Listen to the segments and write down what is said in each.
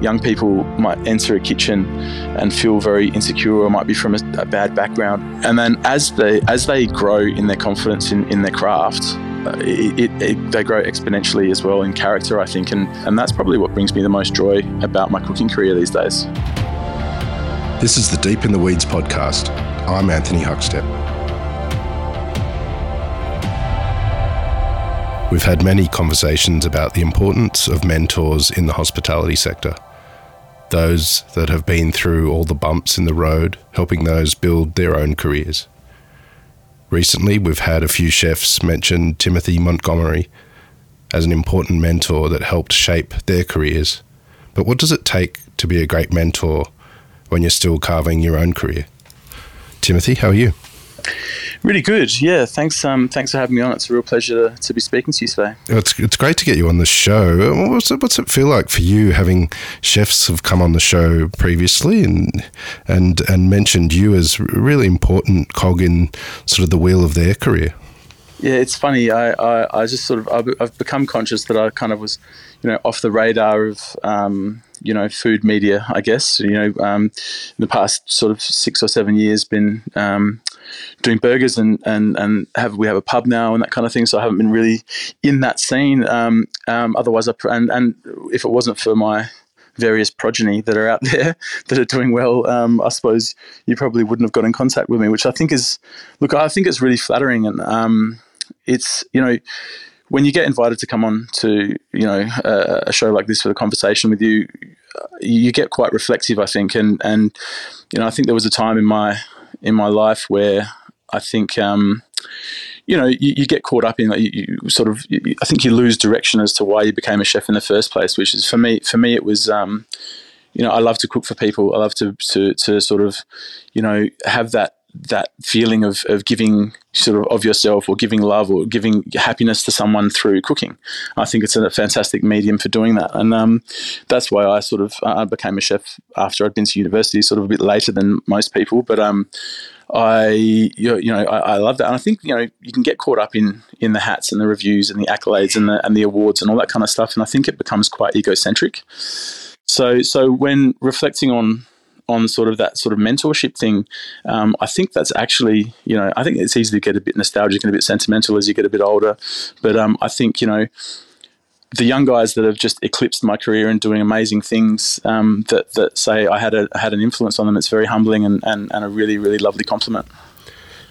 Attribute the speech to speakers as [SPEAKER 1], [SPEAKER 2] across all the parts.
[SPEAKER 1] young people might enter a kitchen and feel very insecure or might be from a, a bad background. And then as they as they grow in their confidence in, in their craft, uh, it, it, it, they grow exponentially as well in character, I think. And, and that's probably what brings me the most joy about my cooking career these days.
[SPEAKER 2] This is the Deep in the Weeds podcast. I'm Anthony Huckstep. We've had many conversations about the importance of mentors in the hospitality sector. Those that have been through all the bumps in the road, helping those build their own careers. Recently, we've had a few chefs mention Timothy Montgomery as an important mentor that helped shape their careers. But what does it take to be a great mentor when you're still carving your own career? Timothy, how are you?
[SPEAKER 1] Really good. Yeah, thanks. Um, thanks for having me on. It's a real pleasure to, to be speaking to you today.
[SPEAKER 2] It's it's great to get you on the show. What's it, what's it feel like for you having chefs have come on the show previously and and and mentioned you as a really important cog in sort of the wheel of their career?
[SPEAKER 1] Yeah, it's funny. I, I, I just sort of I've, I've become conscious that I kind of was, you know, off the radar of. Um, you know food media I guess you know um, in the past sort of six or seven years been um, doing burgers and, and, and have we have a pub now and that kind of thing. So I haven't been really in that scene. Um, um, otherwise, I, and, and if it wasn't for my various progeny that are out there that are doing well, um, I suppose you probably wouldn't have got in contact with me, which I think is, look, I think it's really flattering. And um, it's, you know, when you get invited to come on to, you know, a, a show like this for a conversation with you, you get quite reflective, I think. And, and, you know, I think there was a time in my, in my life where I think um, you know you, you, get caught up in you, you sort of you, I think you lose direction as to why you became a chef in the first place. Which is for me for me it was um, you know I love to cook for people. I love to to to sort of you know have that that feeling of, of giving sort of of yourself or giving love or giving happiness to someone through cooking. I think it's a fantastic medium for doing that. And um, that's why I sort of I became a chef after I'd been to university, sort of a bit later than most people. But um, I you know I, I, love that, and I think you know you can get caught up in in the hats and the reviews and the accolades and the and the awards and all that kind of stuff, and I think it becomes quite egocentric. So so when reflecting on on sort of that sort of mentorship thing, um, I think that's actually you know I think it's easy to get a bit nostalgic and a bit sentimental as you get a bit older, but um, I think you know the young guys that have just eclipsed my career and doing amazing things um, that, that say I had a had an influence on them. It's very humbling and, and, and a really really lovely compliment.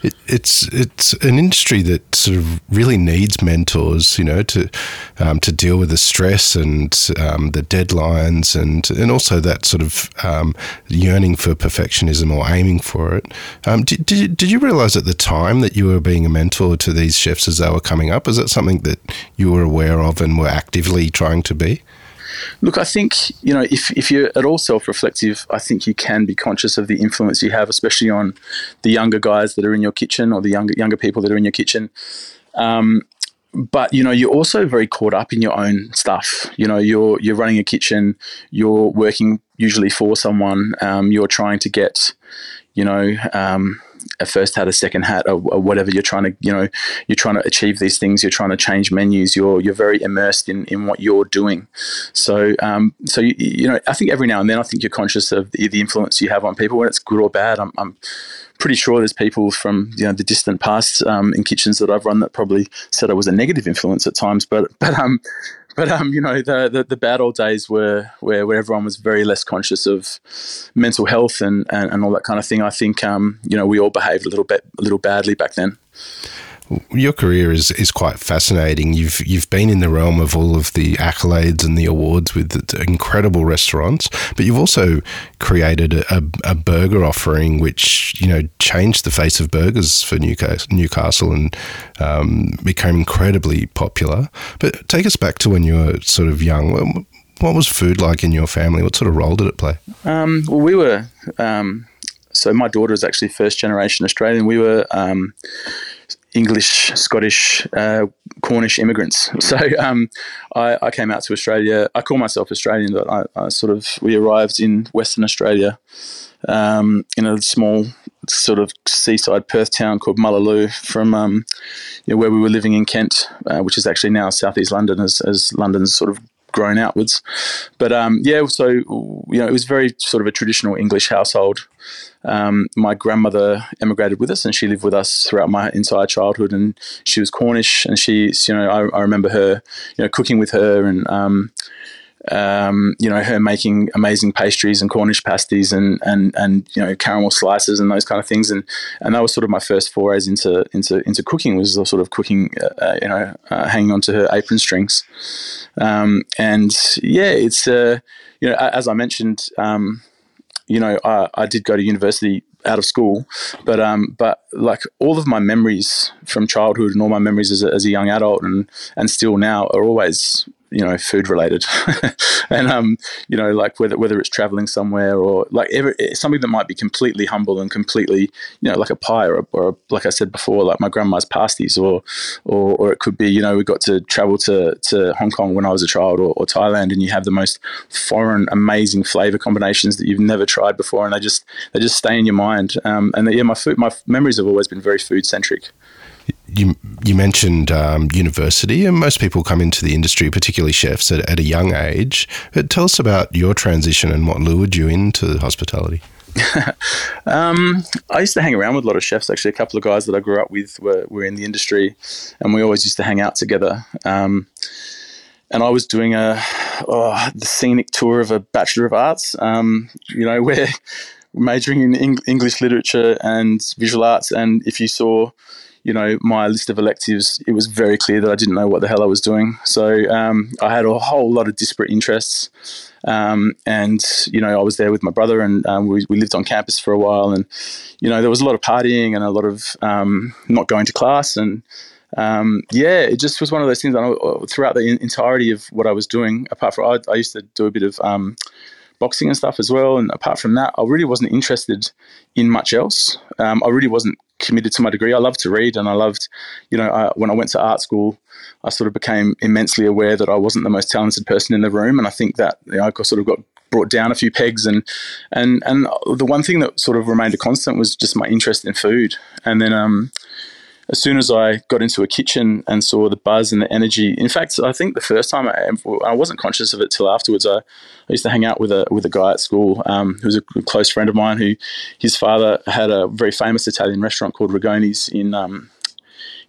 [SPEAKER 2] It, it's it's an industry that sort of really needs mentors, you know, to um, to deal with the stress and um, the deadlines and and also that sort of um, yearning for perfectionism or aiming for it. Um, did, did you, did you realize at the time that you were being a mentor to these chefs as they were coming up? Is that something that you were aware of and were actively trying to be?
[SPEAKER 1] Look, I think you know if if you're at all self-reflective, I think you can be conscious of the influence you have, especially on the younger guys that are in your kitchen or the younger younger people that are in your kitchen. Um, but you know you're also very caught up in your own stuff you know you're you're running a kitchen you're working usually for someone um, you're trying to get you know um, a first hat, a second hat, or, or, whatever you're trying to, you know, you're trying to achieve these things. You're trying to change menus. You're you're very immersed in, in what you're doing. So um, so you, you know, I think every now and then I think you're conscious of the, the influence you have on people, whether it's good or bad. I'm, I'm pretty sure there's people from you know the distant past um, in kitchens that I've run that probably said I was a negative influence at times, but but um but um, you know, the, the, the bad old days were where, where everyone was very less conscious of mental health and, and, and all that kind of thing. I think um, you know we all behaved a little bit a little badly back then
[SPEAKER 2] your career is is quite fascinating. You've you've been in the realm of all of the accolades and the awards with incredible restaurants, but you've also created a, a, a, burger offering which you know changed the face of burgers for Newcastle, Newcastle and um, became incredibly popular. But take us back to when you were sort of young. What was food like in your family? What sort of role did it play?
[SPEAKER 1] Um, well, we were. Um, so my daughter is actually first generation Australian. We were um, English, Scottish, uh, Cornish immigrants. So um, I, I, came out to Australia. I call myself Australian, but I, I sort of we arrived in Western Australia um, in a small sort of seaside Perth town called Mullaloo, from um, you know, where we were living in Kent, uh, which is actually now southeast London, as, as London's sort of grown outwards. But um, yeah, so you know, it was very sort of a traditional English household. Um, my grandmother emigrated with us, and she lived with us throughout my entire childhood. And she was Cornish, and she's you know I, I remember her you know cooking with her and um, um, you know, her making amazing pastries and Cornish pasties and, and, and, you know, caramel slices and those kind of things. And, and that was sort of my first forays into, into, into cooking was sort of cooking, uh, uh, you know, uh, hanging onto her apron strings. Um, and yeah, it's, uh, you know, as I mentioned, um, you know, I, I did go to university out of school, but um, but like all of my memories from childhood and all my memories as a, as a young adult and and still now are always you know food related. And um you know like whether whether it's traveling somewhere or like every, something that might be completely humble and completely you know like a pie or, a, or a, like I said before like my grandma's pasties or, or or it could be you know we got to travel to to Hong Kong when I was a child or, or Thailand and you have the most foreign amazing flavor combinations that you've never tried before and they just they just stay in your mind. Um, and yeah my food my memories have always been very food centric
[SPEAKER 2] you you mentioned um, university, and most people come into the industry, particularly chefs, at, at a young age. But tell us about your transition and what lured you into hospitality.
[SPEAKER 1] um, I used to hang around with a lot of chefs. Actually, a couple of guys that I grew up with were, were in the industry, and we always used to hang out together. Um, and I was doing a oh, the scenic tour of a Bachelor of Arts. Um, you know, where we're majoring in English literature and visual arts, and if you saw you know, my list of electives, it was very clear that I didn't know what the hell I was doing. So um, I had a whole lot of disparate interests. Um, and, you know, I was there with my brother and um, we, we, lived on campus for a while. And, you know, there was a lot of partying and a lot of um, not going to class. And, um, yeah, it just was one of those things. I know, throughout the entirety of what I was doing, apart from I, I used to do a bit of um, boxing and stuff as well. And apart from that, I really wasn't interested in much else. Um, I really wasn't committed to my degree. I loved to read, and I loved, you know, I, when I went to art school, I sort of became immensely aware that I wasn't the most talented person in the room, and I think that you know, I sort of got brought down a few pegs and and and the one thing that sort of remained a constant was just my interest in food and then um as soon as I got into a kitchen and saw the buzz and the energy, in fact, I think the first time I, I wasn't conscious of it till afterwards. I, I, used to hang out with a with a guy at school um, who was a close friend of mine. Who his father had a very famous Italian restaurant called Rigoni's in um,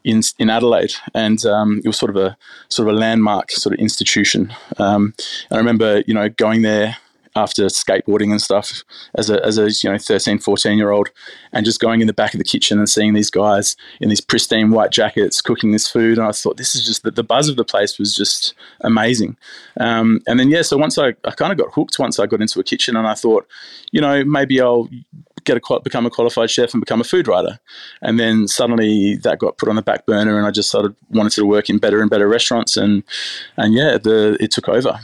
[SPEAKER 1] in in Adelaide, and um, it was sort of a sort of a landmark sort of institution. Um, and I remember, you know, going there after skateboarding and stuff as a, as a you know 13 14 year old and just going in the back of the kitchen and seeing these guys in these pristine white jackets cooking this food. And I thought this is just the, the buzz of the place was just amazing. Um, and then yeah so once I, I kind of got hooked once I got into a kitchen and I thought you know maybe I'll get a become a qualified chef and become a food writer. And then suddenly that got put on the back burner and I just started wanted to work in better and better restaurants and and yeah the it took over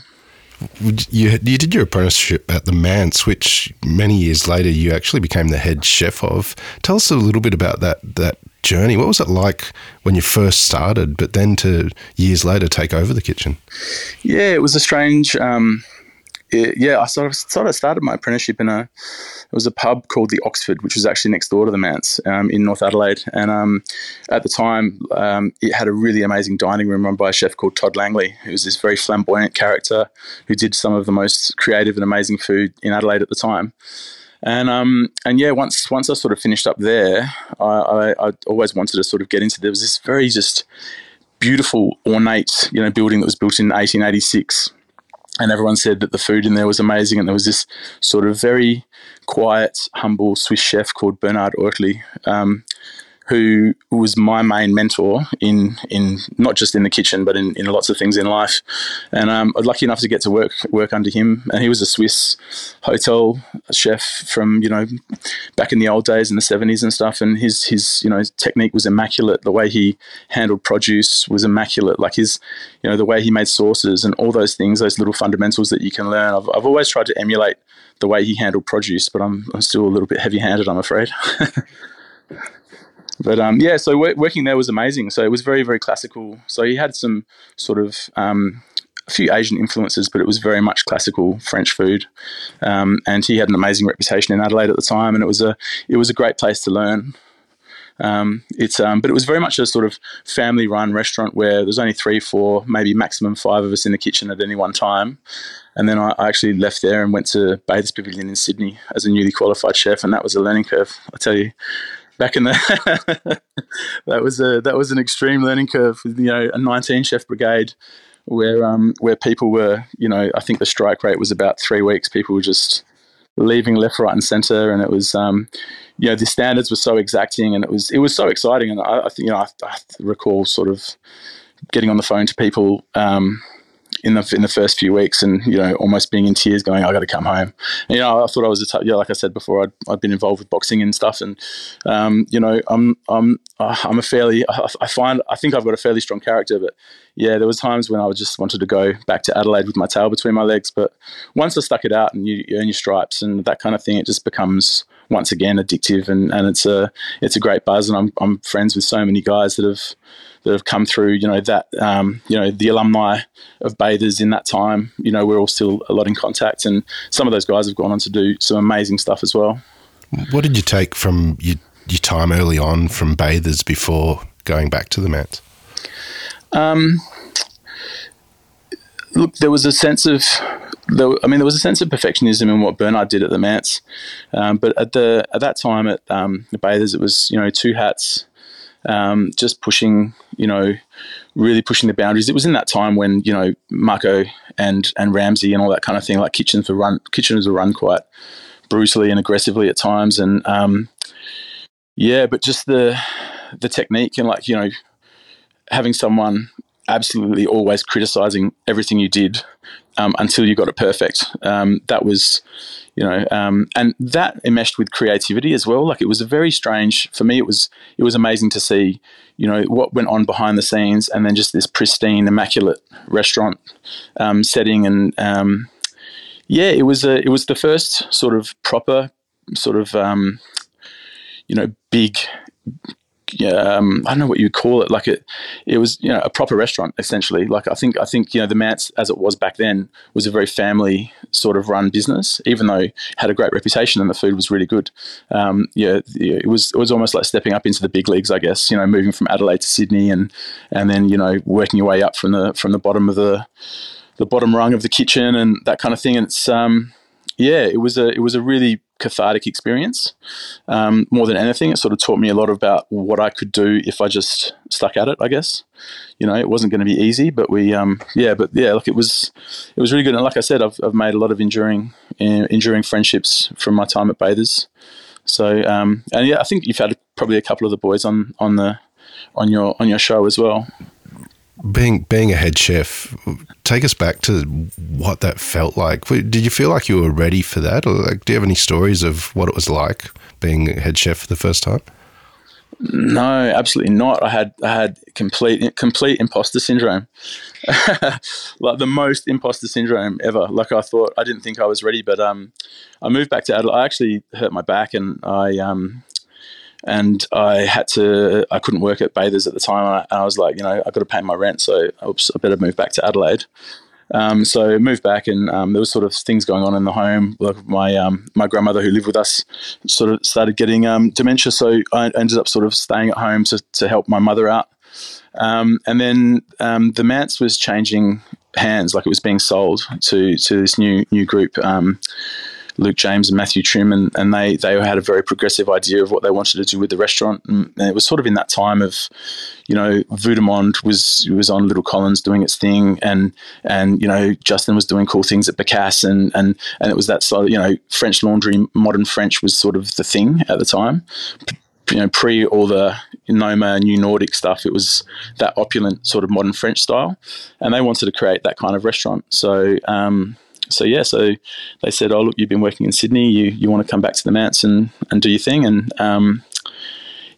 [SPEAKER 2] you you did your apprenticeship at the Manse, which many years later you actually became the head chef of. Tell us a little bit about that that journey. What was it like when you first started, but then to years later take over the kitchen?
[SPEAKER 1] Yeah, it was a strange. Um, it, yeah, I sort of sort of started my apprenticeship in a it was a pub called the Oxford, which was actually next door to the Manse um, in North Adelaide. And um, at the time, um, it had a really amazing dining room run by a chef called Todd Langley, who was this very flamboyant character who did some of the most creative and amazing food in Adelaide at the time. And um, and yeah, once once I sort of finished up there, I, I, I always wanted to sort of get into. There was this very just beautiful, ornate, you know, building that was built in 1886 and everyone said that the food in there was amazing. And there was this sort of very quiet, humble Swiss chef called Bernard Ortli, um, who was my main mentor in in not just in the kitchen but in, in lots of things in life. And um, I was lucky enough to get to work work under him. And he was a Swiss hotel chef from you know back in the old days in the seventies and stuff. And his his you know technique was immaculate. The way he handled produce was immaculate. Like his you know the way he made sauces and all those things, those little fundamentals that you can learn. I've I've always tried to emulate the way he handled produce, but I'm, I'm still a little bit heavy handed, I'm afraid. But um, yeah, so working there was amazing. So it was very, very classical. So he had some sort of um, a few Asian influences, but it was very much classical French food. Um, and he had an amazing reputation in Adelaide at the time, and it was a it was a great place to learn. Um, it's um, but it was very much a sort of family run restaurant where there's only three, four, maybe maximum five of us in the kitchen at any one time. And then I, I actually left there and went to Bathers Pavilion in Sydney as a newly qualified chef, and that was a learning curve. I tell you, back in the that was a that was an extreme learning curve with you know a 19 chef brigade where um where people were you know I think the strike rate was about three weeks. People were just leaving left, right, and centre, and it was um you know the standards were so exacting, and it was it was so exciting, and I, I think you know I, I recall sort of getting on the phone to people um, in the in the first few weeks, and you know, almost being in tears, going, "I got to come home." And, you know, I thought I was a t- yeah, like I said before, I'd, I'd been involved with boxing and stuff, and um, you know, I'm I'm uh, I'm a fairly I, I, find I think I've got a fairly strong character, but yeah, there was times when I just wanted to go back to Adelaide with my tail between my legs, but once I stuck it out and you, you earn your stripes and that kind of thing, it just becomes once again addictive, and, and it's a it's a great buzz, and I'm I'm friends with so many guys that have that have come through, you know, that, um, you know, the alumni of Bathers in that time, you know, we're all still a lot in contact. And some of those guys have gone on to do some amazing stuff as well.
[SPEAKER 2] What did you take from your, your time early on from Bathers before going back to the Manse?
[SPEAKER 1] Um, look, there was a sense of, I mean, there was a sense of perfectionism in what Bernard did at the Manse, um, but at the at that time at um, the Bathers, it was you know two hats, um, just pushing, you know, really pushing the boundaries. It was in that time when you know Marco and and Ramsey and all that kind of thing. Like kitchens were run, kitchens were run quite brutally and aggressively at times, and um, yeah, but just the the technique and like you know having someone absolutely always criticizing everything you did um, until you got it perfect. Um, that was, you know, um, and that enmeshed with creativity as well. Like it was a very strange for me. It was it was amazing to see, you know, what went on behind the scenes, and then just this pristine, immaculate restaurant um, setting, and um, yeah, it was a it was the first sort of proper sort of um, you know big um, I don't know what you call it. Like it, it was you know a proper restaurant essentially. Like I think I think you know the Manse as it was back then was a very family sort of run business. Even though it had a great reputation and the food was really good. Um, yeah, it was it was almost like stepping up into the big leagues. I guess you know moving from Adelaide to Sydney and and then you know working your way up from the from the bottom of the the bottom rung of the kitchen and that kind of thing. And it's um, yeah, it was a it was a really cathartic experience. Um, more than anything, it sort of taught me a lot about what I could do if I just stuck at it. I guess, you know, it wasn't going to be easy, but we, um, yeah, but yeah, look, it was it was really good. And like I said, I've, I've made a lot of enduring uh, enduring friendships from my time at Bathers. So um, and yeah, I think you've had probably a couple of the boys on on the on your on your show as well
[SPEAKER 2] being being a head chef, take us back to what that felt like. Did you feel like you were ready for that, or like, do you have any stories of what it was like being head chef for the first time?
[SPEAKER 1] No, absolutely not. I had I had complete complete imposter syndrome, like the most imposter syndrome ever. Like I thought, I didn't think I was ready, but um, I moved back to Adelaide. I actually hurt my back, and I um, and I had to. I couldn't work at Bathers at the time. And I, I was like, you know, I've got to pay my rent, so oops, I better move back to Adelaide. Um, so moved back, and um, there was sort of things going on in the home. Like my um, my grandmother who lived with us sort of started getting um, dementia, so I ended up sort of staying at home to to help my mother out. Um, and then um, the Manse was changing hands, like it was being sold to to this new new group. Luke James and Matthew Trim, and, and they they had a very progressive idea of what they wanted to do with the restaurant. And it was sort of in that time of, you know, Vue de monde was was on Little Collins doing its thing, and and you know Justin was doing cool things at Bécasse, and and and it was that sort of you know French Laundry, modern French was sort of the thing at the time. You know, pre all the Noma New Nordic stuff, it was that opulent sort of modern French style, and they wanted to create that kind of restaurant. So. Um, so yeah, so they said, "Oh, look, you've been working in Sydney. You you want to come back to the Manse and and do your thing." And um,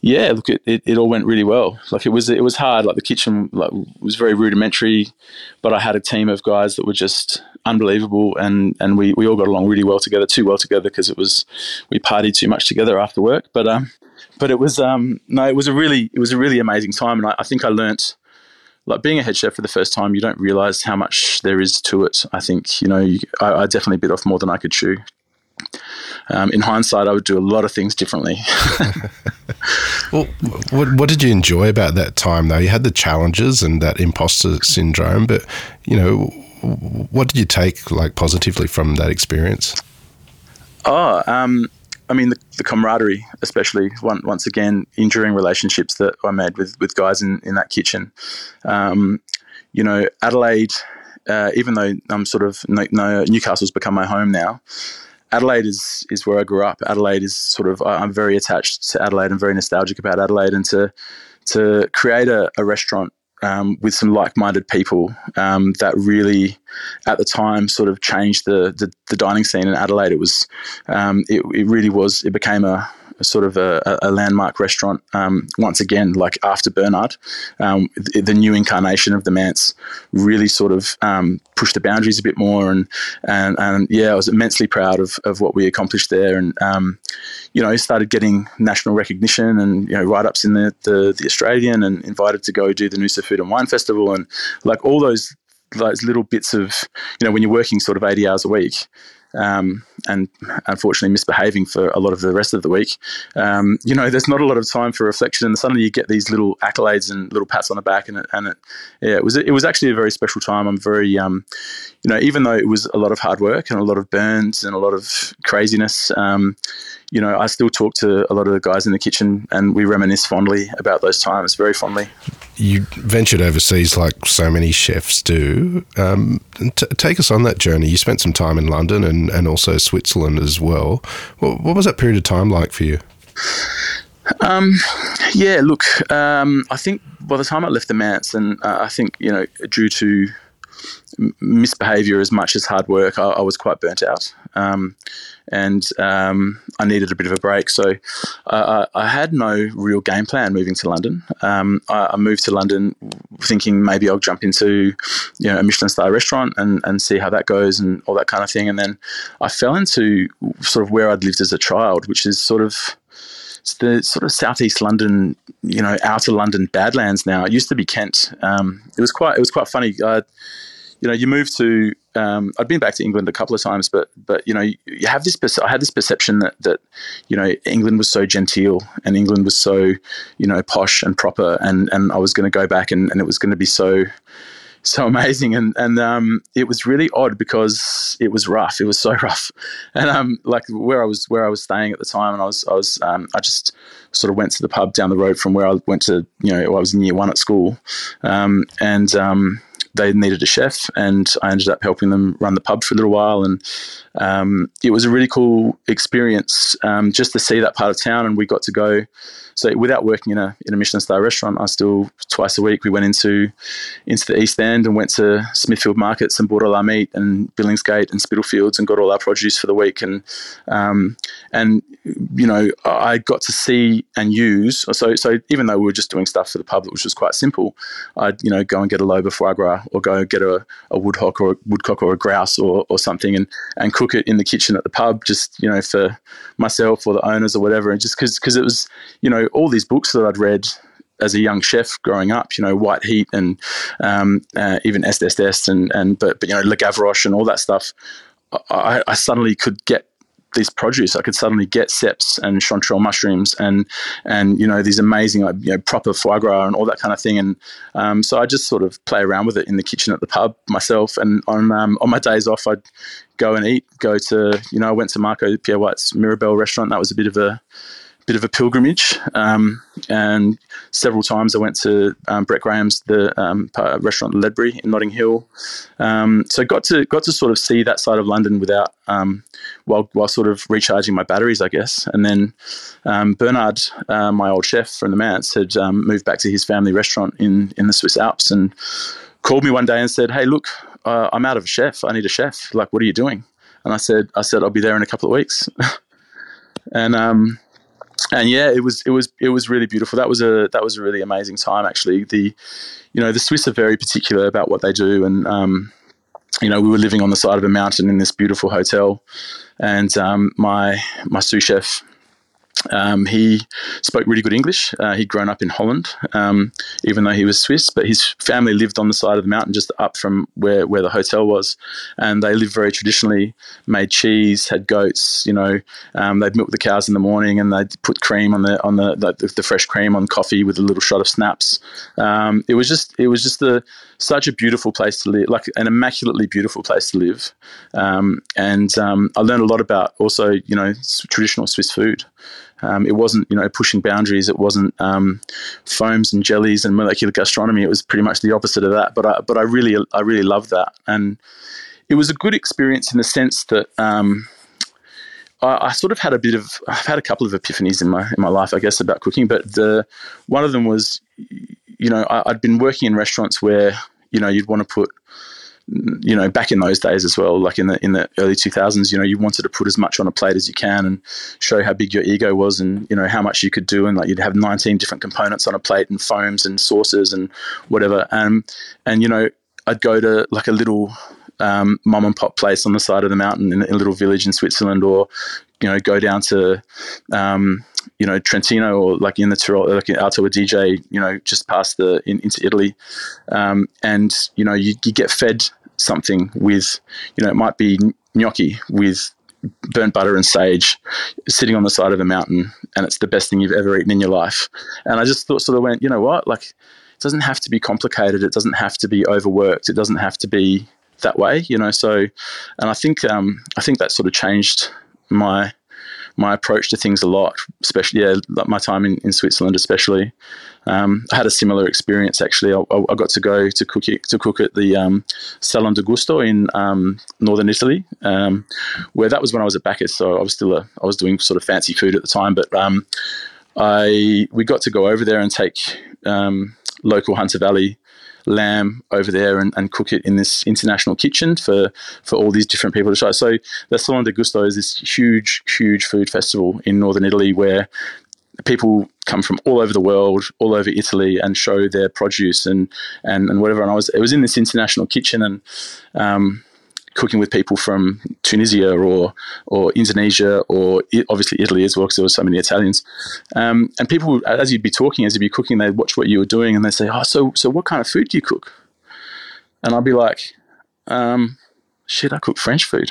[SPEAKER 1] yeah, look, it, it, it, all went really well. Like it was it was hard. Like the kitchen like, was very rudimentary, but I had a team of guys that were just unbelievable, and and we, we all got along really well together, too well together because it was we partied too much together after work. But um, but it was um, no, it was a really it was a really amazing time, and I, I think I learnt like being a head chef for the first time, you don't realize how much there is to it. I think, you know, you, I, I, definitely bit off more than I could chew. Um, in hindsight, I would do a lot of things differently.
[SPEAKER 2] Well, what, what did you enjoy about that time, though? You had the challenges and that imposter syndrome, but you know, what did you take like positively from that experience?
[SPEAKER 1] Oh, um, I mean, the, the, camaraderie, especially one, once again, enduring relationships that I made with, with guys in, in that kitchen. Um, you know, Adelaide, uh, even though I'm sort of no, no, Newcastle's become my home now. Adelaide is is where I grew up. Adelaide is sort of I'm very attached to Adelaide and very nostalgic about Adelaide, and to to create a, a restaurant um, with some like-minded people um, that really, at the time, sort of changed the, the, the dining scene in Adelaide. It was, um, it, it really was. It became a, sort of a, a landmark restaurant. Um, once again, like after Bernard, um, the, the, new incarnation of the Manse really sort of um, pushed the boundaries a bit more. And, and, and yeah, I was immensely proud of, of what we accomplished there. And, um, you know, started getting national recognition and, you know, write ups in the, the, the Australian and invited to go do the Noosa Food and Wine Festival. And like all those those little bits of, you know, when you're working sort of 80 hours a week, um, and unfortunately misbehaving for a lot of the rest of the week, um, you know, there's not a lot of time for reflection, and suddenly you get these little accolades and little pats on the back, and it, and it, yeah, it was it was actually a very special time. I'm very, um, you know, even though it was a lot of hard work and a lot of burns and a lot of craziness, um, you know, I still talk to a lot of the guys in the kitchen, and we reminisce fondly about those times, very fondly.
[SPEAKER 2] You ventured overseas like so many chefs do. Um, t- take us on that journey. You spent some time in London and, and also Switzerland as well. What, what was that period of time like for you?
[SPEAKER 1] Um, yeah, look, um, I think by the time I left the Manse, and uh, I think, you know, due to misbehavior as much as hard work, I, I was quite burnt out. Um, and um, I needed a bit of a break. So uh, I had no real game plan moving to London. Um, I, I, moved to London thinking maybe I'll jump into you know a Michelin star restaurant and, and see how that goes and all that kind of thing. And then I fell into sort of where I'd lived as a child, which is sort of it's the sort of southeast London, you know, outer London Badlands. Now it used to be Kent. Um, it was quite it was quite funny. You know, you move to. Um, I'd been back to England a couple of times, but but you know, you, have this. I had this perception that that you know England was so genteel and England was so you know posh and proper, and and I was going to go back and, and it was going to be so so amazing and and um, it was really odd because it was rough it was so rough and um like where I was where I was staying at the time and I was I was um, I just sort of went to the pub down the road from where I went to you know I was in year one at school um, and um, they needed a chef, and I ended up helping them run the pub for a little while. And um, it was a really cool experience um, just to see that part of town. And we got to go. So without working in a in a Michelin star restaurant, I still twice a week we went into into the East End and went to Smithfield Markets and bought all our meat and Billingsgate and Spitalfields and got all our produce for the week. And um, and you know I got to see and use. So so even though we were just doing stuff for the pub, which was quite simple, I'd you know go and get a lobe of foie or go get a, a woodcock or a woodcock or a grouse or, or something and and cook it in the kitchen at the pub, just you know for myself or the owners or whatever, and just because it was you know all these books that I'd read as a young chef growing up, you know, White Heat and um, uh, even Est and and but but you know Le Gavroche and all that stuff. I, I, suddenly could get these produce. I could suddenly get ceps and chanterelle mushrooms and and you know these amazing you know proper foie gras and all that kind of thing. And um, so I just sort of play around with it in the kitchen at the pub myself. And on um, on my days off, I'd go and eat. Go to you know I went to Marco Pierre White's Mirabelle restaurant. That was a bit of a bit of a pilgrimage. Um, and several times I went to um, Brett Graham's the um, restaurant Ledbury in Notting Hill. Um, so got to got to sort of see that side of London without um, while while sort of recharging my batteries, I guess. And then um, Bernard, uh, my old chef from the Manse, had moved back to his family restaurant in in the Swiss Alps and called me one day and said, "Hey, look, uh, I'm out of a chef. I need a chef. Like, what are you doing?" And I said, "I said I'll be there in a couple of weeks." and um, and yeah, it was it was it was really beautiful. That was a that was a really amazing time actually. The you know the Swiss are very particular about what they do, and um, you know we were living on the side of a mountain in this beautiful hotel, and um, my my sous chef um, he spoke really good English. Uh, he'd grown up in Holland, um, even though he was Swiss, but his family lived on the side of the mountain just up from where, where the hotel was. And they lived very traditionally, made cheese, had goats, you know, um, they'd milk the cows in the morning and they'd put cream on the, on the, the, the fresh cream on coffee with a little shot of snaps. Um, it was just, it was just a, such a beautiful place to live, like an immaculately beautiful place to live. Um, and um, I learned a lot about also, you know, traditional Swiss food. Um, it wasn't, you know, pushing boundaries. It wasn't um, foams and jellies and molecular gastronomy. It was pretty much the opposite of that. But I, but I really, I really loved that, and it was a good experience in the sense that um, I, I, sort of had a bit of, I've had a couple of epiphanies in my in my life, I guess, about cooking. But the one of them was, you know, I, I'd been working in restaurants where, you know, you'd want to put you know, back in those days as well, like in the in the early 2000s, you know, you wanted to put as much on a plate as you can and show how big your ego was and you know how much you could do, and like you'd have 19 different components on a plate and foams and sauces and whatever. And and you know, I'd go to like a little um, mom and pop place on the side of the mountain in a little village in Switzerland, or you know, go down to um, you know Trentino or like in the Tyrol, like in Alto Adige, you know, just past the in, into Italy, um, and you know you, you get fed something with, you know, it might be gnocchi with burnt butter and sage sitting on the side of a mountain and it's the best thing you've ever eaten in your life. And i just thought sort of went you know what? Like it doesn't have to be complicated. It doesn't have to be overworked. It doesn't have to be that way you know? So and i think um, i think that sort of changed my my approach to things a lot, especially yeah, my time in, in Switzerland, especially. Um, I had a similar experience actually. I, I, got to go to cook to cook at the um, Salon de Gusto in um, northern Italy, um, where that was when I was at Bacchus. So I was still a, I was doing sort of fancy food at the time, but um, I we got to go over there and take um, local Hunter Valley lamb over there and, and cook it in this international kitchen for, for all these different people to try. So the Salon de Gusto is this huge, huge food festival in northern Italy where people come from all over the world, all over Italy, and show their produce and and, and whatever. And I was it was in this international kitchen, and um, cooking with people from Tunisia or or Indonesia or obviously Italy as well because there were so many Italians. Um, and people, as you'd be talking, as you'd be cooking, they'd watch what you were doing and they'd say, "Oh, so so what kind of food do you cook?" And I'd be like, um, "Shit, I cook French food."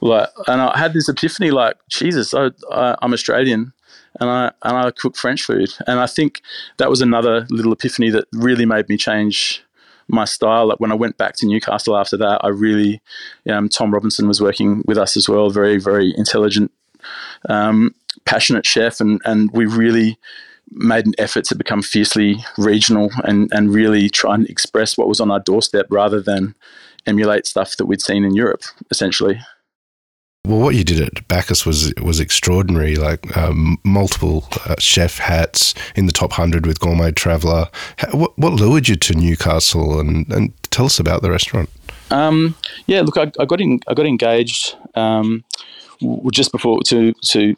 [SPEAKER 1] Like, and I had this epiphany, like, Jesus, I, I, I'm Australian and I and I cook French food. And I think that was another little epiphany that really made me change my style. Like when I went back to Newcastle after that, I really, um, Tom Robinson was working with us as well, very, very intelligent, um, passionate chef. And, and we really made an effort to become fiercely regional and, and really try and express what was on our doorstep rather than emulate stuff that we'd seen in Europe, essentially.
[SPEAKER 2] Well, what you did at Bacchus was was extraordinary. Like um, multiple uh, chef hats in the top hundred with Gourmet Traveller. What, what lured you to Newcastle, and, and tell us about the restaurant?
[SPEAKER 1] Um, yeah, look, I, I, got in, I got engaged um, just before to to.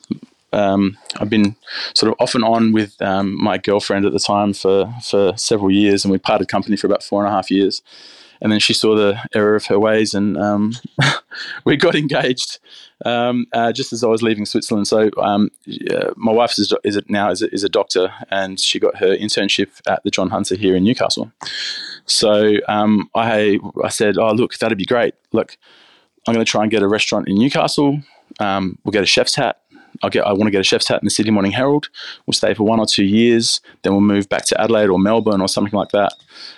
[SPEAKER 1] Um, I've been sort of off and on with um, my girlfriend at the time for for several years, and we parted company for about four and a half years and then she saw the error of her ways, and um, we got engaged um, uh, just as I was leaving Switzerland. So um, my wife is, is now is a, is a, doctor, and she got her internship at the John Hunter here in Newcastle. So um, I I said, oh look, that'd be great. Look, I'm going to try and get a restaurant in Newcastle. Um, we'll get a chef's hat. I'll get, I want to get a chef's hat in the Sydney Morning Herald. We'll stay for one or two years, then we'll move back to Adelaide or Melbourne or something like that.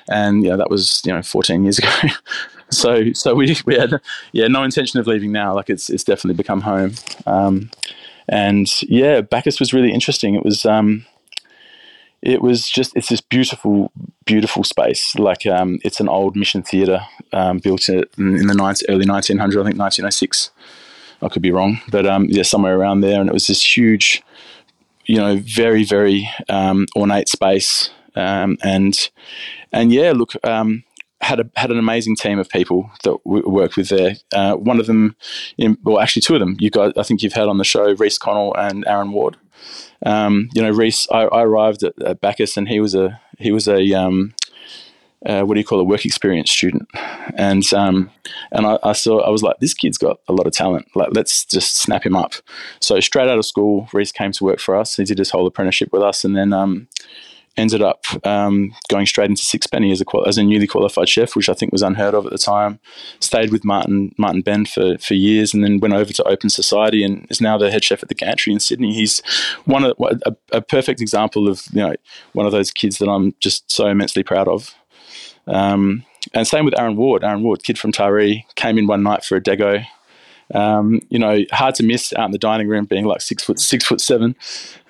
[SPEAKER 1] And yeah, that was you know 14 years ago. so so we we had yeah no intention of leaving now. Like it's it's definitely become home. Um, and yeah, Bacchus was really interesting. It was um, it was just it's this beautiful beautiful space. Like um, it's an old mission theatre um, built in, in the 19, early 1900s, I think 1906. I could be wrong, but um, yeah, somewhere around there. And it was this huge, you know, very very um, ornate space. Um, and and yeah, look, um, had a, had an amazing team of people that we worked with there. Uh, one of them, in, well, actually two of them. You guys, I think you've had on the show, Rhys Connell and Aaron Ward. Um, you know, Reese, I, I arrived at, at, Bacchus and he was a he was a um, uh, what do you call a work experience student, and um, and I, I, saw I was like, this kid's got a lot of talent. Like, let's just snap him up. So straight out of school, Rhys came to work for us. He did his whole apprenticeship with us, and then um, ended up um, going straight into Sixpenny as a as a newly qualified chef, which I think was unheard of at the time. Stayed with Martin Martin Benn for, for years, and then went over to Open Society and is now the head chef at the Gantry in Sydney. He's one of a, a perfect example of you know one of those kids that I'm just so immensely proud of. Um, and same with Aaron Ward. Aaron Ward, kid from Taree, came in one night for a dego. Um, you know, hard to miss out in the dining room, being like six foot six foot seven.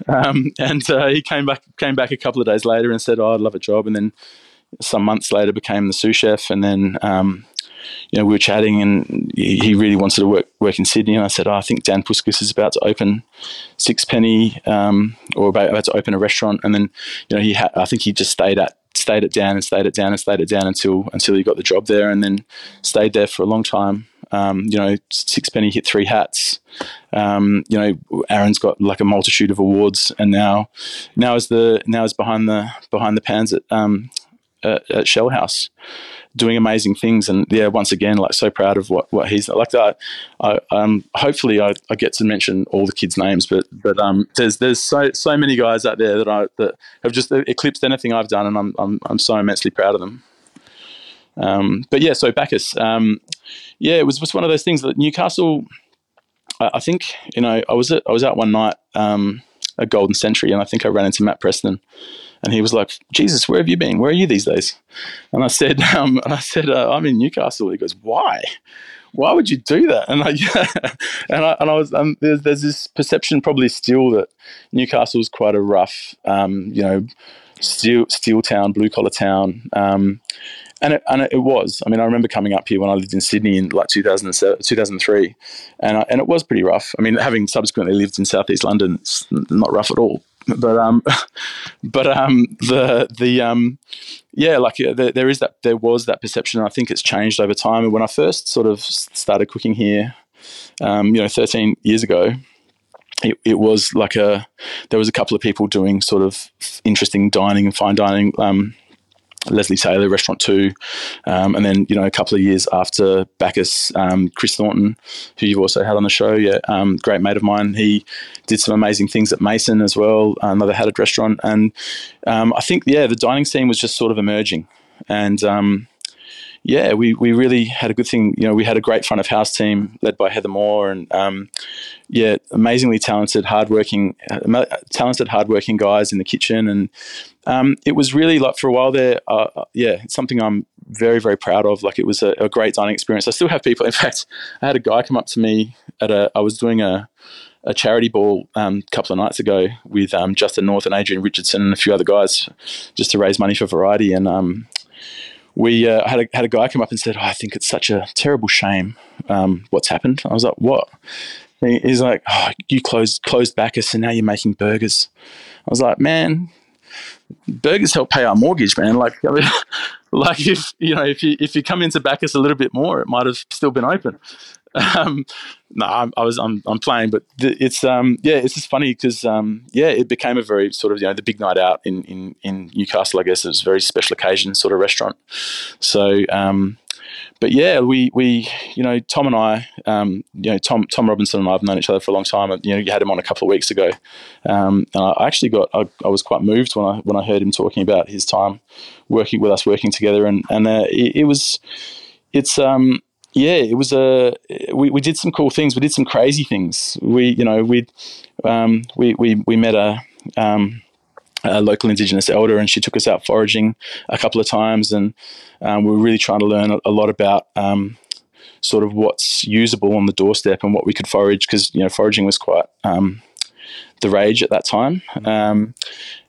[SPEAKER 1] Um, and uh, he came back came back a couple of days later and said, "Oh, I'd love a job." And then some months later, became the sous chef. And then um, you know, we were chatting, and he really wanted to work work in Sydney. And I said, oh, I think Dan Puskas is about to open Sixpenny, um, or about, about, to open a restaurant. And then, you know, he ha- I think he just stayed at stayed it down and stayed it down and stayed it down until until he got the job there, and then stayed there for a long time. Um, you know, Sixpenny hit three hats. Um, you know, Aaron's got like a multitude of awards, and now now is the now is behind the behind the pans at um, at, at Shell House doing amazing things. And yeah, once again, like so proud of what, what he's like. That I, um, hopefully I, I, get to mention all the kids' names, but but um, there's there's so so many guys out there that I that have just eclipsed anything I've done, and I'm I'm, I'm so immensely proud of them. Um, but yeah, so Bacchus, um, yeah, it was just one of those things that Newcastle. I, I think you know I was at, I was out one night um, at Golden Century, and I think I ran into Matt Preston and he was like, "Jesus, where have you been? Where are you these days?" And I said, um, "I said uh, I'm in Newcastle." He goes, "Why? Why would you do that?" And I, and I, and I was, um, there's, there's this perception probably still that Newcastle is quite a rough, um, you know, steel steel town, blue collar town. Um, and it, and it was. I mean, I remember coming up here when I lived in Sydney in like 2007, 2003, and I, and it was pretty rough. I mean, having subsequently lived in southeast London, it's not rough at all but um, but um, the the um, yeah, like there, there is that there was that perception. I think it's changed over time. And when I first sort of started cooking here, um, you know, 13 years ago, it, it was like a there was a couple of people doing sort of interesting dining and fine dining um, Leslie Taylor, Restaurant Two, um, and then you know a couple of years after Bacchus, um, Chris Thornton, who you've also had on the show, yeah, um, great mate of mine. He did some amazing things at Mason as well, another Hadad restaurant, and um, I think yeah, the dining scene was just sort of emerging, and um, yeah, we, we really had a good thing. You know, we had a great front of house team led by Heather Moore, and um, yeah, amazingly talented, hardworking, talented, hardworking guys in the kitchen, and um, it was really like for a while there. Uh, uh, yeah, it's something I'm very very proud of. Like it was a, a, great dining experience. I still have people. In fact, I had a guy come up to me at a. I was doing a a charity ball um, a couple of nights ago with um, Justin North and Adrian Richardson and a few other guys, just to raise money for Variety. And um, we uh, had a, had a guy come up and said, oh, "I think it's such a terrible shame um, what's happened." I was like, "What?" He, he's like, "Oh, you closed closed Bacchus, and now you're making burgers." I was like, "Man, burgers help pay our mortgage, man. Like, I mean, like if you know, if you if you come into Bacchus a little bit more, it might have still been open." Um, no, I, I, was I'm, I'm playing, but th- it's um yeah, it's just funny because um yeah, it became a very sort of you know the big night out in in, in Newcastle. I guess it was a very special occasion sort of restaurant. So um, but yeah, we we you know Tom and I, um, you know Tom Tom Robinson and I have known each other for a long time. You know, you had him on a couple of weeks ago, um, and I actually got I, I, was quite moved when I when I heard him talking about his time working with us, working together, and and uh, it, it was it's um yeah, it was a. We, we did some cool things. We did some crazy things. We you know we um, we, we we met a. Um, a local Indigenous elder, and she took us out foraging a couple of times, and um, we were really trying to learn a, a lot about um, sort of what's usable on the doorstep and what we could forage because you know foraging was quite um, the rage at that time. Um,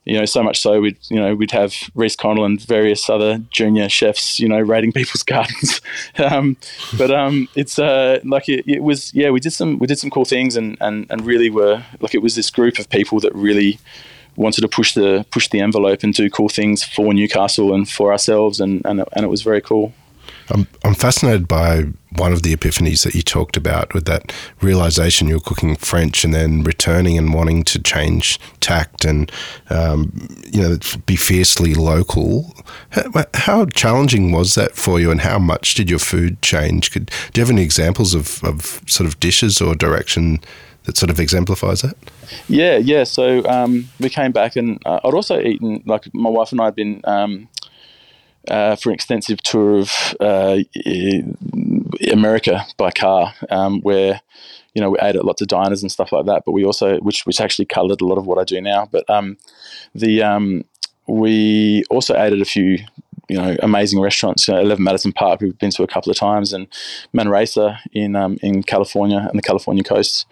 [SPEAKER 1] you know, so much so we'd you know we'd have Rhys Connell and various other junior chefs, you know, raiding people's gardens. um, but um, it's uh, like it, it, was yeah, we did some we did some cool things and, and and really were like it was this group of people that really wanted to push the push the envelope and do cool things for Newcastle and for ourselves and and, and it was very cool.
[SPEAKER 2] I'm, I'm fascinated by one of the epiphanies that you talked about with that realization you're cooking French and then returning and wanting to change tact and, um, you know, be fiercely local. How, how, challenging was that for you and how much did your food change? Could, do you have any examples of, of sort of dishes or direction that sort of exemplifies that?
[SPEAKER 1] Yeah, yeah. So um, we came back and uh, I'd also eaten, like my wife and I had been um, uh, for an extensive tour of uh, America by car, um, where you know we ate at lots of diners and stuff like that. But we also, which which actually coloured a lot of what I do now. But um, the um, we also ate at a few you know amazing restaurants. You know, Eleven Madison Park, we've been to a couple of times, and Manresa in um, in California and the California coast.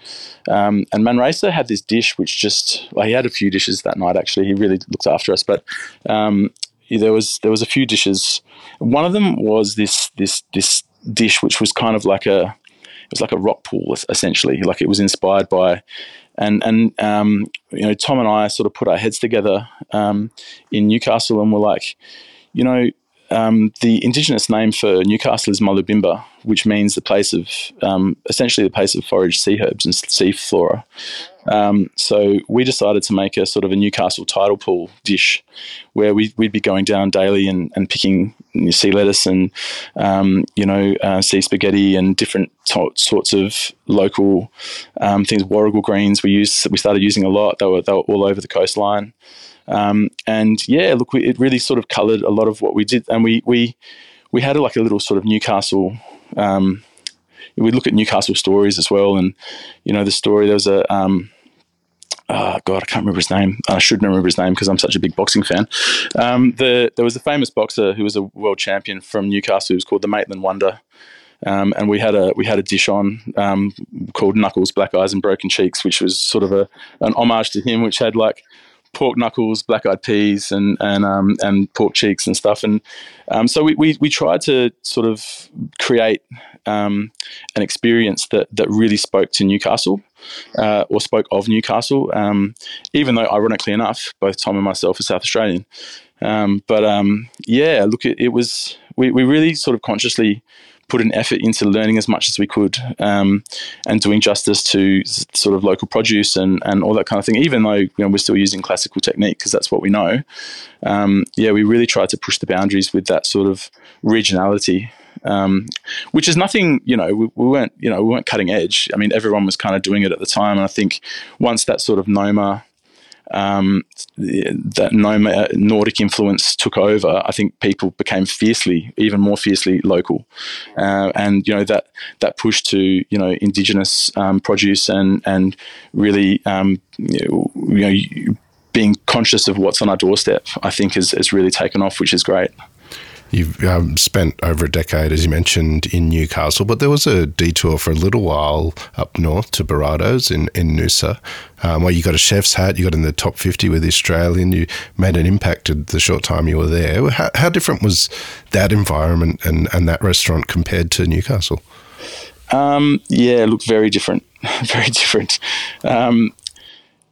[SPEAKER 1] Um, and Manresa had this dish which just well, he had a few dishes that night. Actually, he really looked after us. But um, there was there was a few dishes. One of them was this this this dish which was kind of like a it was like a rock pool essentially. Like it was inspired by and and um, you know Tom and I sort of put our heads together um, in Newcastle and we're like, you know, um, the indigenous name for Newcastle is Muloobinba, which means the place of um, essentially the place of foraged sea herbs and sea flora. Um, so we decided to make a sort of a Newcastle tidal pool dish where we, would be going down daily and, and picking sea lettuce and, um, you know, uh, sea spaghetti and different t- sorts of local um, things. Warrigal greens we used, we started using a lot. They were, they were all over the coastline. Um, and yeah, look, we, it really sort of coloured a lot of what we did. And we, we, we had like a little sort of Newcastle um, we look at Newcastle stories as well, and you know the story. There was a um, oh God, I can't remember his name. I should remember his name because I'm such a big boxing fan. Um, the, there was a famous boxer who was a world champion from Newcastle who was called the Maitland Wonder. Um, and we had a we had a dish on um, called Knuckles, Black Eyes, and Broken Cheeks, which was sort of a an homage to him, which had like pork knuckles, black eyed peas, and and um, and pork cheeks and stuff. And um, so we, we we tried to sort of create um, an experience that that really spoke to Newcastle. Uh, or spoke of Newcastle, um, even though, ironically enough, both Tom and myself are South Australian. Um, but um, yeah, look, it, it was we, we really sort of consciously put an effort into learning as much as we could um, and doing justice to sort of local produce and, and all that kind of thing. Even though you know we're still using classical technique because that's what we know. Um, yeah, we really tried to push the boundaries with that sort of regionality. Um, which is nothing, you know, we, we, weren't, you know, we weren't cutting edge. I mean, everyone was kind of doing it at the time, and I think once that sort of Noma um, that Nordic influence took over, I think people became fiercely, even more fiercely local, uh, and you know that that push to you know indigenous um, produce and and really um, you know being conscious of what's on our doorstep, I think has, has really taken off, which is great.
[SPEAKER 2] You've um, spent over a decade, as you mentioned, in Newcastle, but there was a detour for a little while up north to Berardo's in, in Noosa, um, where you got a chef's hat, you got in the top 50 with the Australian, you made an impact at the short time you were there. How, how different was that environment and, and that restaurant compared to Newcastle?
[SPEAKER 1] Um, yeah, look, very different. very different. Um,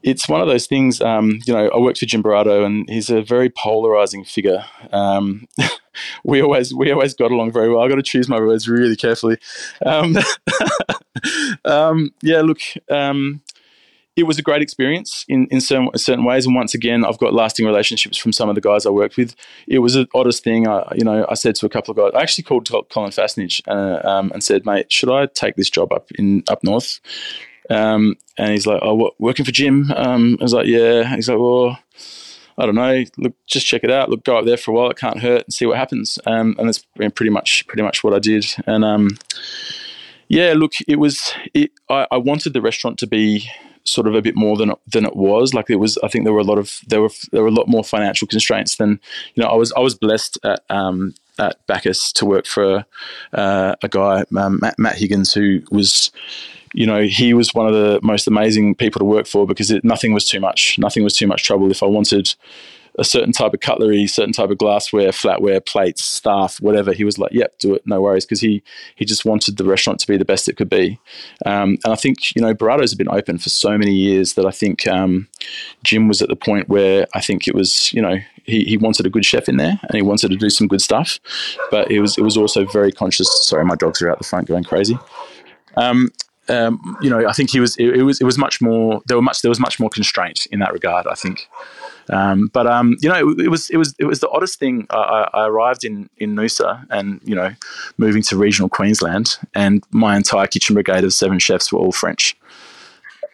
[SPEAKER 1] it's one of those things. Um, you know, I worked for Jim Berardo, and he's a very polarizing figure. Um, we always we always got along very well. I got to choose my words really carefully. Um, um yeah, look, um, it was a great experience in in certain, certain ways, and once again, I've got lasting relationships from some of the guys I worked with. It was the oddest thing. I, you know, I said to a couple of guys. I actually called Colin Fassnidge uh, um, and said, "Mate, should I take this job up in up north?" Um, and he's like, "Oh, what, working for Jim?" Um, I was like, "Yeah." He's like, "Well, I don't know. Look, just check it out. Look, go up there for a while. It can't hurt, and see what happens." Um, and that's pretty much pretty much what I did. And um, yeah, look, it was. It, I, I wanted the restaurant to be sort of a bit more than than it was. Like it was, I think there were a lot of there were there were a lot more financial constraints than you know. I was I was blessed at um, at Bacchus to work for uh, a guy um, Matt, Matt Higgins who was you know, he was one of the most amazing people to work for because it, nothing was too much. Nothing was too much trouble. If I wanted a certain type of cutlery, certain type of glassware, flatware, plates, staff, whatever, he was like, "Yep, do it, no worries," because he he just wanted the restaurant to be the best it could be. Um, and I think you know, Berardo's have been open for so many years that I think um, Jim was at the point where I think it was you know he, he wanted a good chef in there and he wanted to do some good stuff, but it was it was also very conscious. Sorry, my dogs are out the front going crazy. Um, um, you know, I think he was. It, it, was. It was much more. There were much. There was much more constraint in that regard. I think. Um, but um, you know, it, it, was. It was. It was the oddest thing. I, I, arrived in in Noosa, and you know, moving to regional Queensland, and my entire kitchen brigade of seven chefs were all French.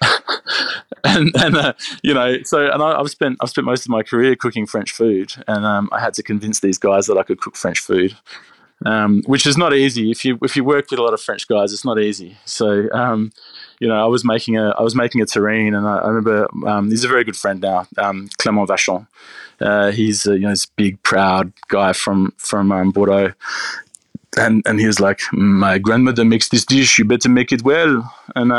[SPEAKER 1] and and uh, you know, so and I, have spent I've spent most of my career cooking French food, and um, I had to convince these guys that I could cook French food um, which is not easy. If you if you work with a lot of French guys, it's not easy. So um, you know, I was making a I was making a terrine, and I, I remember um, he's a very good friend now, um, Clement Vachon. Uh, he's a, you know this big proud guy from from um, Bordeaux. And, and he was like, my grandmother makes this dish. You better make it well. And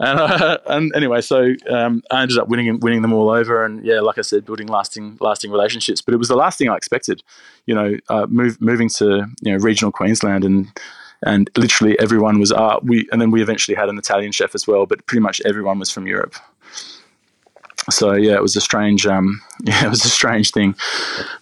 [SPEAKER 1] and, uh, and anyway, so um, I ended up winning winning them all over, and yeah, like I said, building lasting lasting relationships. But it was the last thing I expected, you know, uh, move, moving to you know regional Queensland, and and literally everyone was uh, we, and then we eventually had an Italian chef as well, but pretty much everyone was from Europe so yeah, it was a strange, um, yeah, it was a strange thing.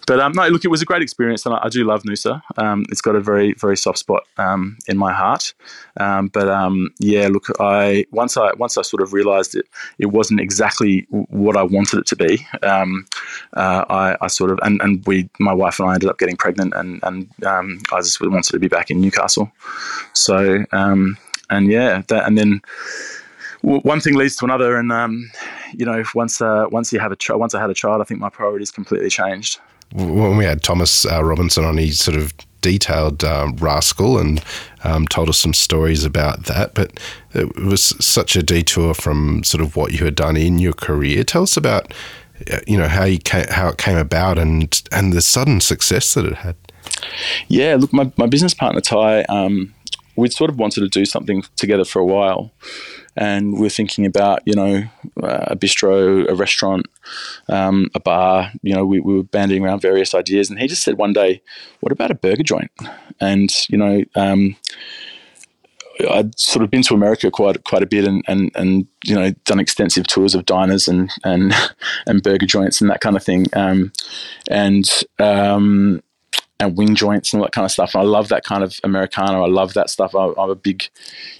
[SPEAKER 1] But um, no, look, it was a great experience, and I, I do love Noosa. Um, it's got a very, very soft spot um, in my heart. Um, but um, yeah, look, I once I once I sort of realised it, it wasn't exactly what I wanted it to be. Uh, I, I, sort of and, and we, my wife and I, ended up getting pregnant, and and I just wanted to be back in Newcastle. So and yeah, that and then one thing leads to another, and um, you know, once uh, once you have a once I had a child, I think my priorities completely changed.
[SPEAKER 2] When we had Thomas uh, Robinson on, he sort of detailed um, Rascal and um, told us some stories about that. But it was such a detour from sort of what you had done in your career. Tell us about uh, you know how you came, how it came about and and the sudden success that it had.
[SPEAKER 1] Yeah, look, my, my business partner Ty, um, we'd sort of wanted to do something together for a while and we're thinking about you know uh, a bistro, a restaurant, um, a bar. You know, we, we, were banding around various ideas, and he just said one day, "What about a burger joint?" And you know. Um, I'd sort of been to America quite quite a bit, and, and, and you know done extensive tours of diners and and and burger joints and that kind of thing. Um, and um, and wing joints and all that kind of stuff. And I love that kind of Americana. I love that stuff. I, am a big,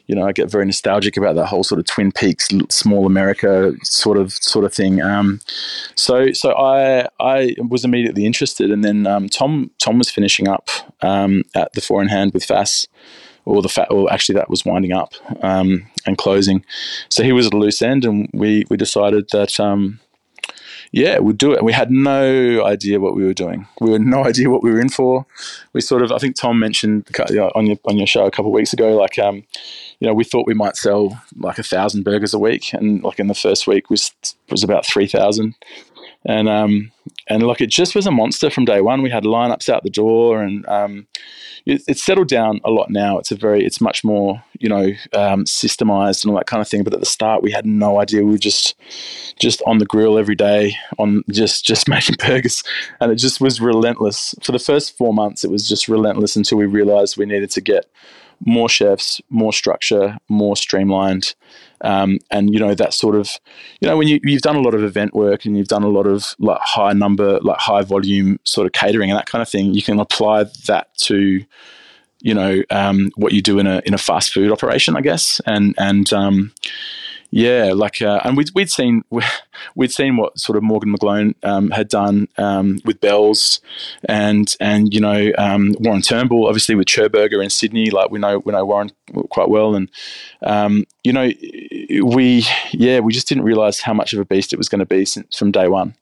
[SPEAKER 1] you know, I get very nostalgic about that whole sort of Twin Peaks, small America sort of sort of thing. Um, so so I I was immediately interested, and then um, Tom Tom was finishing up um, at the Four in Hand with Fass. Or the fat, or actually, that was winding up um, and closing. So he was at a loose end, and we we decided that um, yeah, we'd do it. We had no idea what we were doing. We had no idea what we were in for. We sort of, I think Tom mentioned on your on your show a couple of weeks ago, like, um, you know, we thought we might sell like a thousand burgers a week, and like in the first week was was about three thousand, and um, and like it just was a monster from day one. We had lineups out the door, and um, it, it's settled down a lot now. It's a very, it's much more, you know, um, systemized and all that kind of thing. But at the start, we had no idea. We were just, just on the grill every day, on just, just making burgers, and it just was relentless. For the first four months, it was just relentless until we realized we needed to get more chefs, more structure, more streamlined. Um, and you know that sort of, you know, when you you've done a lot of event work and you've done a lot of like high number, like high volume sort of catering and that kind of thing, you can apply that to, you know, um, what you do in a in a fast food operation, I guess. And and um, yeah, like, uh, and we'd, we'd seen we'd seen what sort of Morgan McGlone um, had done um, with Belles, and and you know um, Warren Turnbull, obviously with Chur Burger in Sydney. Like we know we know Warren quite well, and um, you know we yeah we just didn't realize how much of a beast it was going to be since, from day one.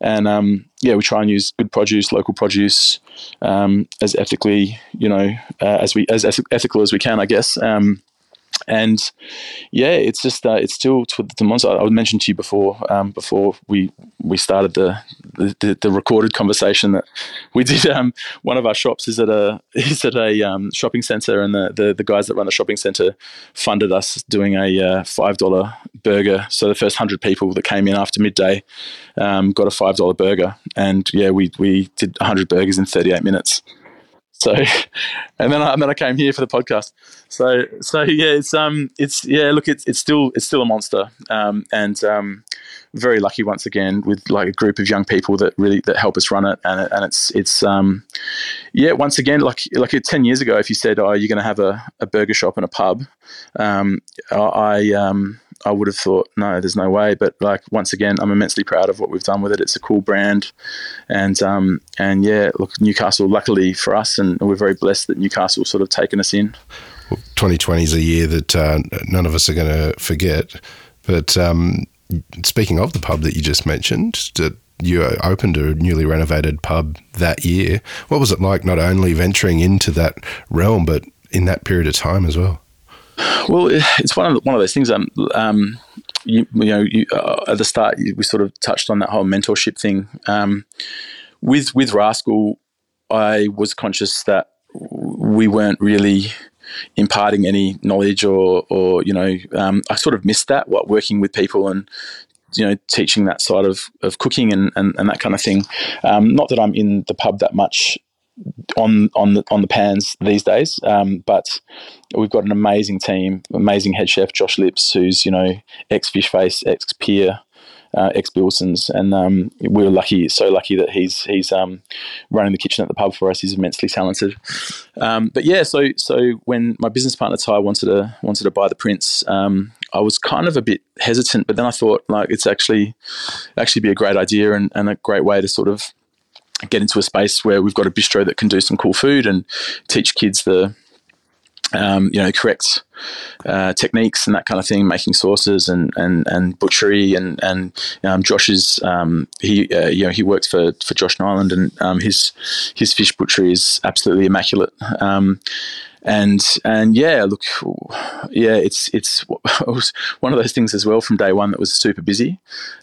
[SPEAKER 1] And um, yeah, we try and use good produce, local produce, um, as ethically, you know, uh, as we as ethical as we can, I guess and yeah, it's just it's still to the monster I mentioned to you before um, before we we started the, the, the recorded conversation that we did. Um, one of our shops is at a is at a um, shopping center, and the, the, the guys that run the shopping center funded us doing a uh, five dollar burger. So the first hundred people that came in after midday um, got a five dollar burger, and yeah, we we did hundred burgers in thirty eight minutes. So, and then I, and then I came here for the podcast. So so yeah, it's um it's yeah look it's it's still it's still a monster. Um, and um, very lucky once again with like a group of young people that really that help us run it. And and it's it's um yeah once again like like ten years ago if you said oh you're going to have a, a burger shop and a pub, um, I um I would have thought, no, there's no way. But like once again, I'm immensely proud of what we've done with it. It's a cool brand, and um, and yeah, look, Newcastle. Luckily for us, and we're very blessed that Newcastle sort of taken us in.
[SPEAKER 2] 2020 is a year that uh, none of us are going to forget. But um, speaking of the pub that you just mentioned, that you opened a newly renovated pub that year. What was it like not only venturing into that realm, but in that period of time as well?
[SPEAKER 1] Well, it's one of the, one of those things. Um, um you, you know, you, uh, at the start we sort of touched on that whole mentorship thing. Um, with with Rascal, I was conscious that we weren't really imparting any knowledge or or you know um, I sort of missed that what working with people and you know teaching that side of, of cooking and, and, and that kind of thing. Um, not that I'm in the pub that much on on the on the pans these days. Um, but we've got an amazing team, amazing head chef Josh Lips, who's you know ex Fish Face, ex Pier, uh, ex Bilsons, and um, we're lucky, so lucky that he's he's um, running the kitchen at the pub for us. He's immensely talented. Um, but yeah, so so when my business partner Ty wanted to wanted to buy the Prince, um, I was kind of a bit hesitant, but then I thought like it's actually actually be a great idea and, and a great way to sort of get into a space where we've got a bistro that can do some cool food and teach kids the um, you know correct uh, techniques and that kind of thing, making sauces and and, and butchery and and um, Josh's um, he uh, you know he works for for Josh Niland and um, his his fish butchery is absolutely immaculate. And and yeah, look, yeah, it's it's one of those things as well from day one that was super busy,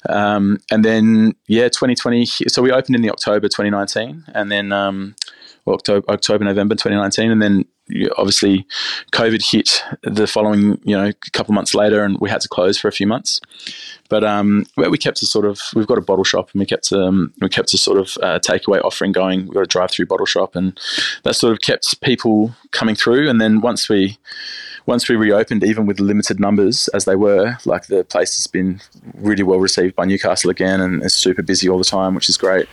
[SPEAKER 1] um, and then yeah, 2020. So we opened in the October 2019, and then um, well, October, October November 2019, and then obviously COVID hit the following, you know, a couple months later, and we had to close for a few months. But um, where we kept a sort of, we've got a bottle shop, and we kept um, we kept a sort of uh, takeaway offering going. We've got a drive-through bottle shop, and that sort of kept people coming through. And then once we once we reopened, even with limited numbers as they were, like the place has been really well received by Newcastle again, and it's super busy all the time, which is great.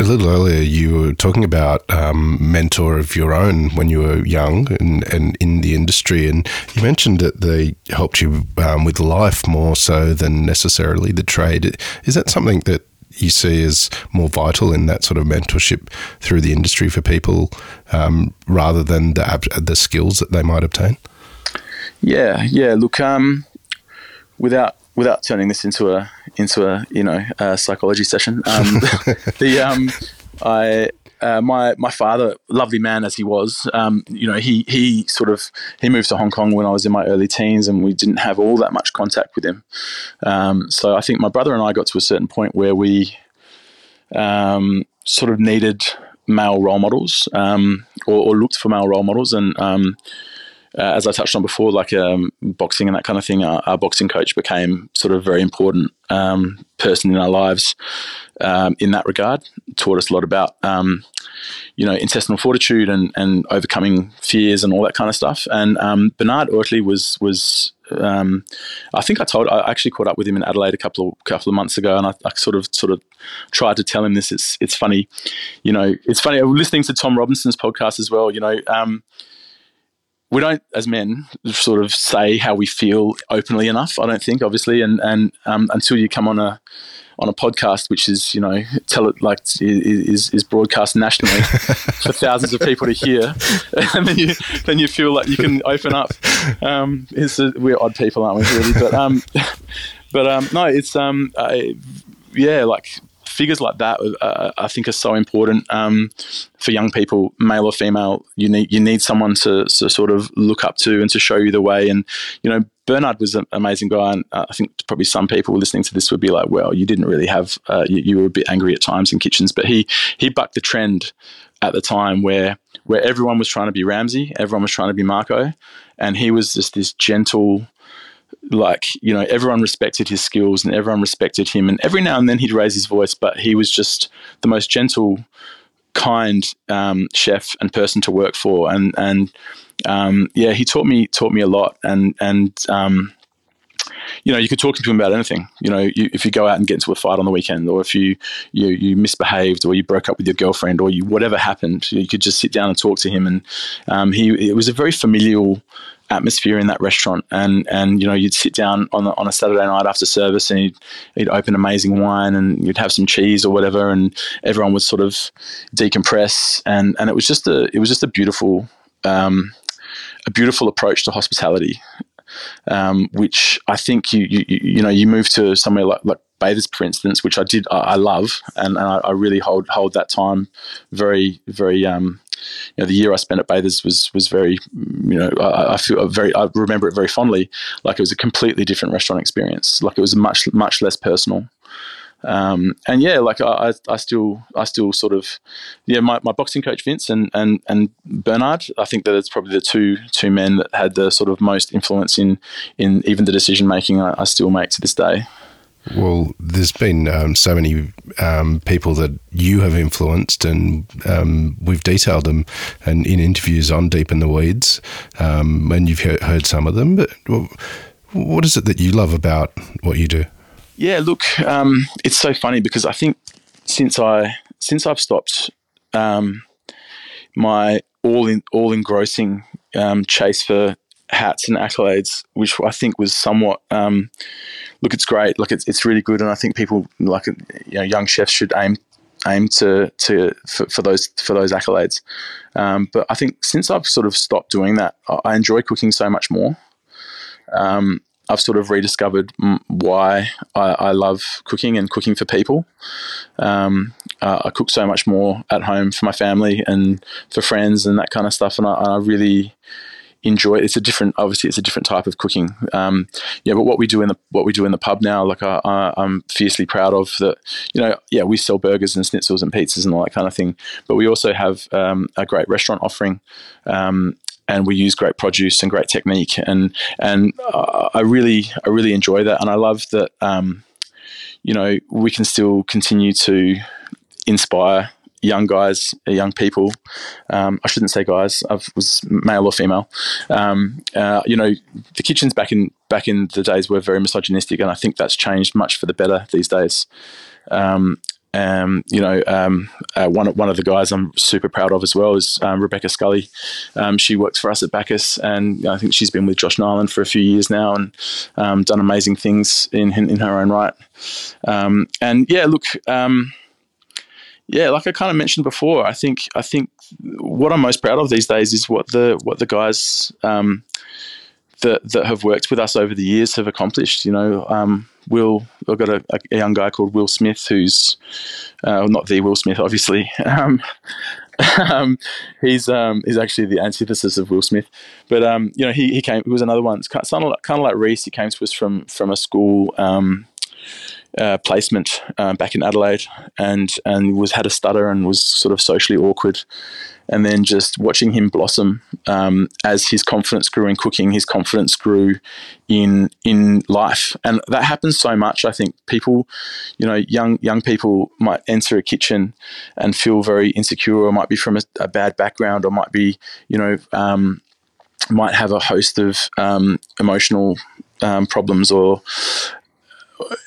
[SPEAKER 2] A little earlier, you were talking about um, mentor of your own when you were young and, and in the industry, and you mentioned that they helped you um, with life more so than necessarily the trade. Is that something that you see as more vital in that sort of mentorship through the industry for people, um, rather than the the skills that they might obtain?
[SPEAKER 1] Yeah, yeah. Look, um, without without turning this into a into a you know a psychology session, um, the um, I uh, my my father, lovely man as he was, um, you know, he he sort of he moved to Hong Kong when I was in my early teens, and we didn't have all that much contact with him. Um, so I think my brother and I got to a certain point where we um, sort of needed male role models um, or, or, looked for male role models, and um, uh, as I touched on before, like um, boxing and that kind of thing, our, our, boxing coach became sort of a very important um, person in our lives um, in that regard. Taught us a lot about, um, you know, intestinal fortitude and, and overcoming fears and all that kind of stuff. And um, Bernard Oertli was was um, I think I told I actually caught up with him in Adelaide a couple of couple of months ago, and I, I, sort of sort of tried to tell him this. It's it's funny, you know, it's funny. Listening to Tom Robinson's podcast as well, you know. Um, we don't, as men, sort of say how we feel openly enough. I don't think, obviously, and and um, until you come on a on a podcast, which is you know tell it like is is broadcast nationally for thousands of people to hear, and then you then you feel like you can open up. Um, a, we're odd people, aren't we? Really, but um, but um, no, it's um, I, yeah, like figures like that, uh, I think, are so important um, for young people, male or female. You need you need someone to, to, sort of look up to and to show you the way. And you know, Bernard was an amazing guy, and uh, I think probably some people listening to this would be like, "Well, you didn't really have uh, you, you were a bit angry at times in kitchens," but he he bucked the trend at the time where where everyone was trying to be Ramsay, everyone was trying to be Marco, and he was just this gentle like you know everyone respected his skills and everyone respected him and every now and then he'd raise his voice but he was just the most gentle kind um, chef and person to work for, and and um, yeah, he taught me taught me a lot, and and um, you know, you could talk to him about anything. You know, you, if you go out and get into a fight on the weekend, or if you, you you misbehaved, or you broke up with your girlfriend, or you whatever happened, you could just sit down and talk to him. And um, he it was a very familial atmosphere in that restaurant. And and you know, you'd sit down on a, on a Saturday night after service, and he'd, he'd open amazing wine, and you'd have some cheese or whatever, and everyone would sort of decompress. And and it was just a it was just a beautiful. Um, a beautiful approach to hospitality um, which I think you, you you know you move to somewhere like, like Bathurst, for instance, which I did I, I love, and, and I, I, really hold hold that time very very. Um, you know, the year I spent at Bathers was was very, you know, I, I feel very, I remember it very fondly. Like it was a completely different restaurant experience. Like it was much much less personal. Um, and yeah, like I, I still, I still sort of, yeah, my, my boxing coach Vince and, and, and Bernard, I think that it's probably the two, two men that had the sort of most influence in, in even the decision making I, I still make to this day.
[SPEAKER 2] Well, there's been um, so many um, people that you have influenced, and um, we've detailed them and in interviews on Deep in the Weeds, um, and you've heard some of them. But what is it that you love about what you do?
[SPEAKER 1] Yeah, look, um, it's so funny because I think since I since I've stopped um, my all in all engrossing chase for hats and accolades, which I think was somewhat um, look, it's great, look, it's it's really good, and I think people like you know young chefs should aim aim to to for, for those for those accolades. Um, but I think since I've sort of stopped doing that, I enjoy cooking so much more. Um, I've sort of rediscovered why I, I, love cooking and cooking for people. Um, uh, I cook so much more at home for my family and for friends and that kind of stuff, and I, I really enjoy it. It's a different, obviously, it's a different type of cooking. Um, yeah, but what we do in the what we do in the pub now, like I, I'm fiercely proud of that. You know, yeah, we sell burgers and schnitzels and pizzas and all that kind of thing, but we also have um, a great restaurant offering. Um, and we use great produce and great technique. And and I really I really enjoy that, and I love that. Um, you know, we can still continue to inspire young guys, young people. Um, I shouldn't say guys. I was male or female. Um, uh, you know, the kitchens back in back in the days were very misogynistic, and I think that's changed much for the better these days. Um, um, you know, um, uh, one one of the guys I'm super proud of as well is um, Rebecca Scully. Um, she works for us at Bacchus, and I think she's been with Josh Niland for a few years now, and um, done amazing things in in, in her own right. Um, and yeah, look, yeah, like I kind of mentioned before, I think I think what I'm most proud of these days is what the what the guys that that have worked with us over the years have accomplished. You know, um, Will, I've got a, a, young guy called Will Smith who's uh, not the Will Smith, obviously. Um, um, he's um, he's actually the antithesis of Will Smith, but um, you know he, he came. He was another one. It's kind of like, kind of like Rhys. He came to us from from a school. Um, uh, placement uh, back in Adelaide, and and was had a stutter and was sort of socially awkward, and then just watching him blossom um, as his confidence grew in cooking, his confidence grew in in life, and that happens so much. I think people, you know, young young people might enter a kitchen and feel very insecure, or might be from a, a bad background, or might be, you know. Um, might have a host of um, emotional um, problems or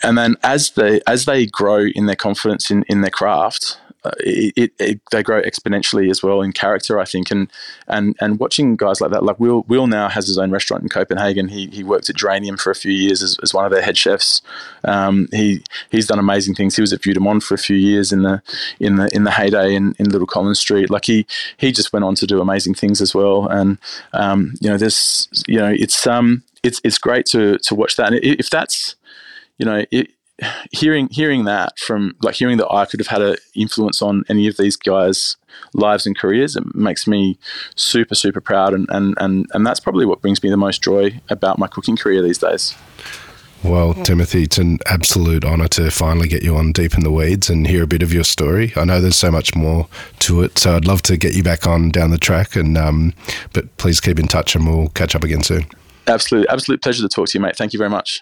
[SPEAKER 1] and then as they as they grow in their confidence in, in their craft, uh, it, it, it, they grow exponentially as well in character, I think. And and and watching guys like that, like Will Will now has his own restaurant in Copenhagen. He he worked at Geranium for a few years as, as one of their head chefs. Um, he he's done amazing things. He was at Vue for a few years in the in the in the heyday in, in Little Collins Street. Like he he just went on to do amazing things as well. And um, you know, this you know, it's um it's it's great to to watch that. And if that's you know, it, hearing hearing that from like hearing that I could have had an influence on any of these guys' lives and careers, it makes me super super proud, and and and and that's probably what brings me the most joy about my cooking career these days.
[SPEAKER 2] Well, Timothy, it's an absolute honour to finally get you on Deep in the Weeds and hear a bit of your story. I know there's so much more to it, so I'd love to get you back on down the track. And um, but please keep in touch, and we'll catch up again soon.
[SPEAKER 1] Absolute, absolute pleasure to talk to you, mate. Thank you very much.